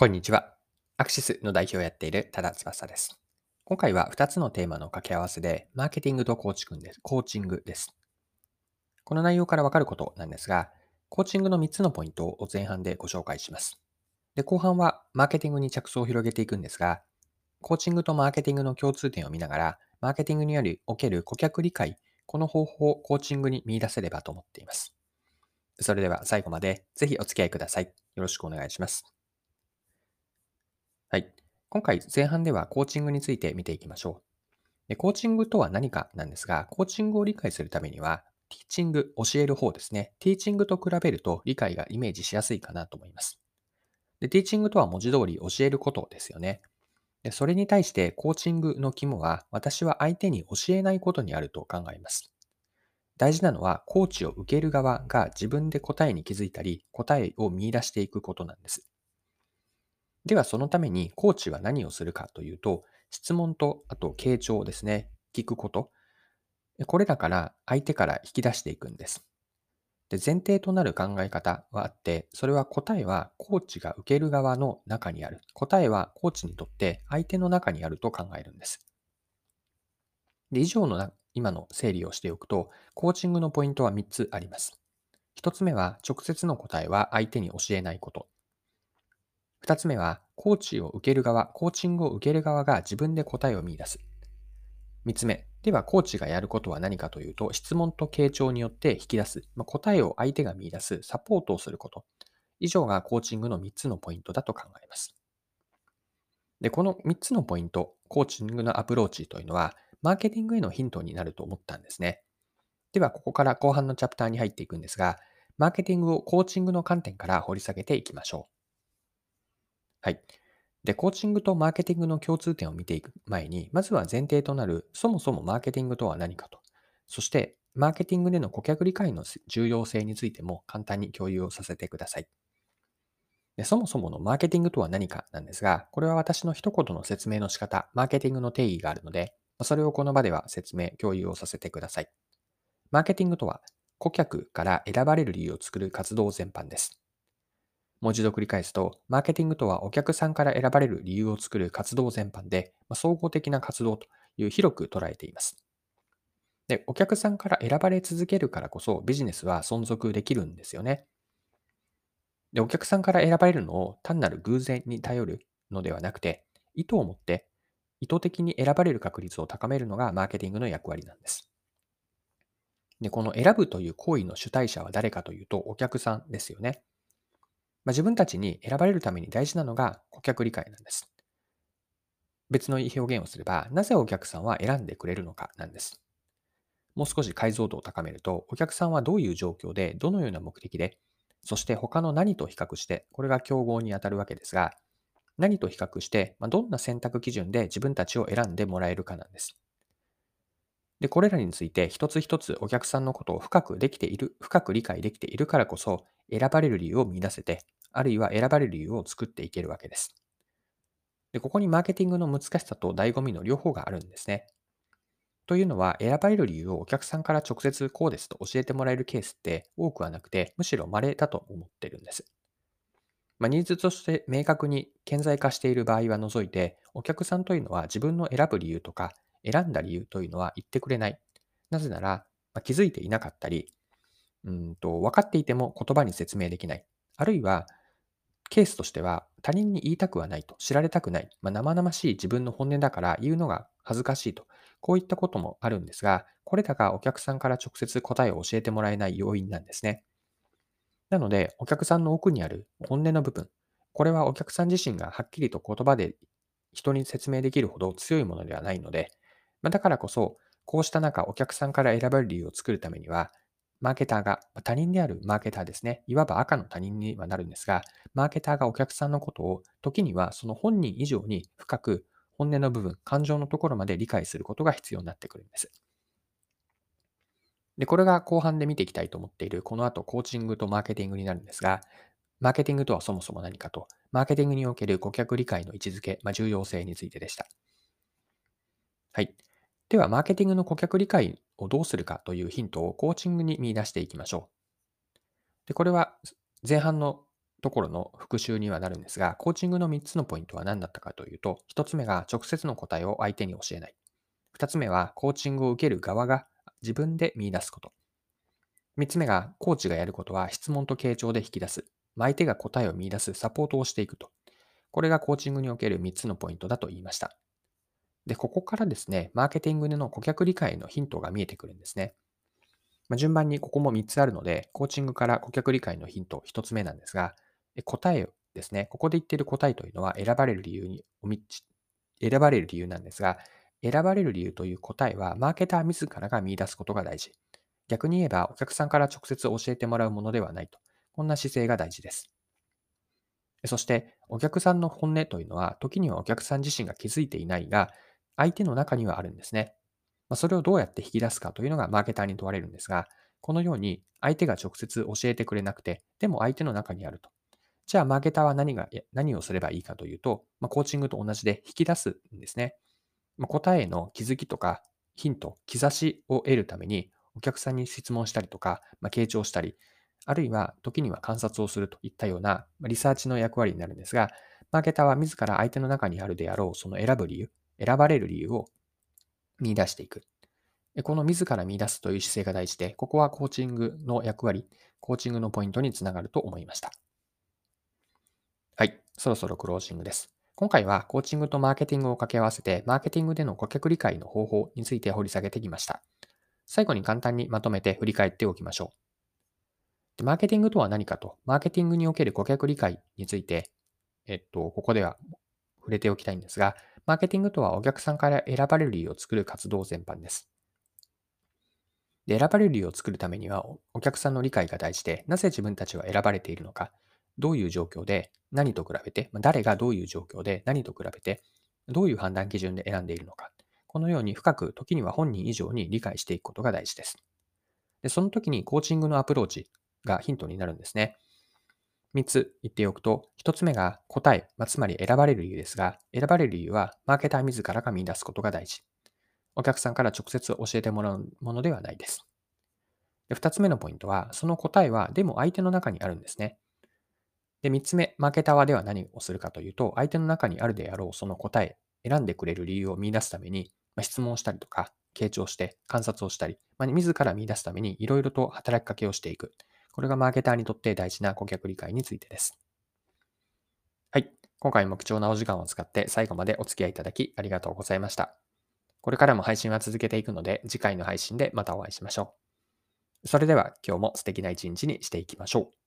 こんにちは。アクシスの代表をやっている多田翼です。今回は2つのテーマの掛け合わせで、マーケティングとコーチングです。コーチングです。この内容からわかることなんですが、コーチングの3つのポイントを前半でご紹介します。で、後半はマーケティングに着想を広げていくんですが、コーチングとマーケティングの共通点を見ながら、マーケティングによりおける顧客理解、この方法をコーチングに見出せればと思っています。それでは最後までぜひお付き合いください。よろしくお願いします。はい。今回前半ではコーチングについて見ていきましょう。でコーチングとは何かなんですが、コーチングを理解するためには、ティーチング、教える方ですね。ティーチングと比べると理解がイメージしやすいかなと思います。でティーチングとは文字通り教えることですよね。でそれに対してコーチングの肝は、私は相手に教えないことにあると考えます。大事なのは、コーチを受ける側が自分で答えに気づいたり、答えを見出していくことなんです。ではそのためにコーチは何をするかというと、質問と、あと傾聴ですね、聞くこと。これらから相手から引き出していくんです。で前提となる考え方はあって、それは答えはコーチが受ける側の中にある。答えはコーチにとって相手の中にあると考えるんです。で以上のな今の整理をしておくと、コーチングのポイントは3つあります。1つ目は、直接の答えは相手に教えないこと。二つ目は、コーチを受ける側、コーチングを受ける側が自分で答えを見出す。三つ目、ではコーチがやることは何かというと、質問と傾聴によって引き出す、まあ、答えを相手が見出す、サポートをすること。以上がコーチングの3つのポイントだと考えます。で、この3つのポイント、コーチングのアプローチというのは、マーケティングへのヒントになると思ったんですね。では、ここから後半のチャプターに入っていくんですが、マーケティングをコーチングの観点から掘り下げていきましょう。はい。で、コーチングとマーケティングの共通点を見ていく前に、まずは前提となる、そもそもマーケティングとは何かと、そして、マーケティングでの顧客理解の重要性についても簡単に共有をさせてください。でそもそものマーケティングとは何かなんですが、これは私の一言の説明の仕方、マーケティングの定義があるので、それをこの場では説明、共有をさせてください。マーケティングとは、顧客から選ばれる理由を作る活動全般です。文字を繰り返すと、マーケティングとはお客さんから選ばれる理由を作る活動全般で、ま総合的な活動という広く捉えています。で、お客さんから選ばれ続けるからこそビジネスは存続できるんですよね。で、お客さんから選ばれるのを単なる偶然に頼るのではなくて、意図を持って意図的に選ばれる確率を高めるのがマーケティングの役割なんです。で、この選ぶという行為の主体者は誰かというとお客さんですよね。まあ、自分たちに選ばれるために大事なのが顧客理解なんです。別の表現をすれば、なぜお客さんは選んでくれるのかなんです。もう少し解像度を高めると、お客さんはどういう状況で、どのような目的で、そして他の何と比較して、これが競合にあたるわけですが、何と比較して、まどんな選択基準で自分たちを選んでもらえるかなんです。で、これらについて一つ一つお客さんのことを深くできている、深く理解できているからこそ、選ばれる理由を見出せて、あるいは選ばれる理由を作っていけるわけです。で、ここにマーケティングの難しさと醍醐味の両方があるんですね。というのは、選ばれる理由をお客さんから直接こうですと教えてもらえるケースって多くはなくて、むしろ稀だと思ってるんです。まあ、ニーズとして明確に顕在化している場合は除いて、お客さんというのは自分の選ぶ理由とか、選んだ理由というのは言ってくれない。なぜなら、まあ、気づいていなかったり、うんと分かっていても言葉に説明できない。あるいは、ケースとしては他人に言いたくはないと、知られたくない、まあ、生々しい自分の本音だから言うのが恥ずかしいと、こういったこともあるんですが、これらがお客さんから直接答えを教えてもらえない要因なんですね。なので、お客さんの奥にある本音の部分、これはお客さん自身がはっきりと言葉で人に説明できるほど強いものではないので、まあ、だからこそ、こうした中、お客さんから選ばれる理由を作るためには、マーケターが、他人であるマーケターですね。いわば赤の他人にはなるんですが、マーケターがお客さんのことを、時にはその本人以上に深く本音の部分、感情のところまで理解することが必要になってくるんです。で、これが後半で見ていきたいと思っている、この後コーチングとマーケティングになるんですが、マーケティングとはそもそも何かと、マーケティングにおける顧客理解の位置づけ、まあ、重要性についてでした。はい。では、マーケティングの顧客理解をどうするかというヒントをコーチングに見出していきましょう。で、これは前半のところの復習にはなるんですが、コーチングの3つのポイントは何だったかというと、1つ目が直接の答えを相手に教えない。2つ目はコーチングを受ける側が自分で見出すこと。3つ目がコーチがやることは質問と傾聴で引き出す。相手が答えを見出すサポートをしていくと。これがコーチングにおける3つのポイントだと言いました。で、ここからですね、マーケティングでの顧客理解のヒントが見えてくるんですね。まあ、順番にここも3つあるので、コーチングから顧客理解のヒント1つ目なんですが、答えですね、ここで言っている答えというのは選ばれる理由に、選ばれる理由なんですが、選ばれる理由という答えは、マーケター自らが見出すことが大事。逆に言えば、お客さんから直接教えてもらうものではないと。こんな姿勢が大事です。そして、お客さんの本音というのは、時にはお客さん自身が気づいていないが、相手の中にはあるんですね。まそれをどうやって引き出すかというのがマーケターに問われるんですが、このように相手が直接教えてくれなくて、でも相手の中にあると。じゃあ、マーケターは何が、何をすればいいかというと、まあ、コーチングと同じで引き出すんですね。まあ、答えの気づきとかヒント、兆しを得るために、お客さんに質問したりとか、まあ、傾聴したり、あるいは時には観察をするといったようなリサーチの役割になるんですが、マーケターは自ら相手の中にあるであろう、その選ぶ理由、選ばれる理由を見出していく。この自ら見出すという姿勢が大事で、ここはコーチングの役割、コーチングのポイントにつながると思いました。はい、そろそろクロージングです。今回はコーチングとマーケティングを掛け合わせて、マーケティングでの顧客理解の方法について掘り下げてきました。最後に簡単にまとめて振り返っておきましょう。でマーケティングとは何かと、マーケティングにおける顧客理解について、えっと、ここでは触れておきたいんですが、マーケティングとはお客さんから選ばれる理由を作る活動全般です。で選ばれる理由を作るためにはお客さんの理解が大事で、なぜ自分たちは選ばれているのか、どういう状況で何と比べて、誰がどういう状況で何と比べて、どういう判断基準で選んでいるのか、このように深く時には本人以上に理解していくことが大事です。でその時にコーチングのアプローチがヒントになるんですね。3つ言っておくと、1つ目が答え、まあ、つまり選ばれる理由ですが、選ばれる理由はマーケター自らが見出すことが大事。お客さんから直接教えてもらうものではないです。で2つ目のポイントは、その答えはでも相手の中にあるんですね。で、3つ目、マーケターはでは何をするかというと、相手の中にあるであろうその答え、選んでくれる理由を見出すために、まあ、質問したりとか、傾聴して観察をしたり、まあ、自ら見出すためにいろいろと働きかけをしていく。これがマーケターにとって大事な顧客理解についてです。はい。今回も貴重なお時間を使って最後までお付き合いいただきありがとうございました。これからも配信は続けていくので、次回の配信でまたお会いしましょう。それでは今日も素敵な一日にしていきましょう。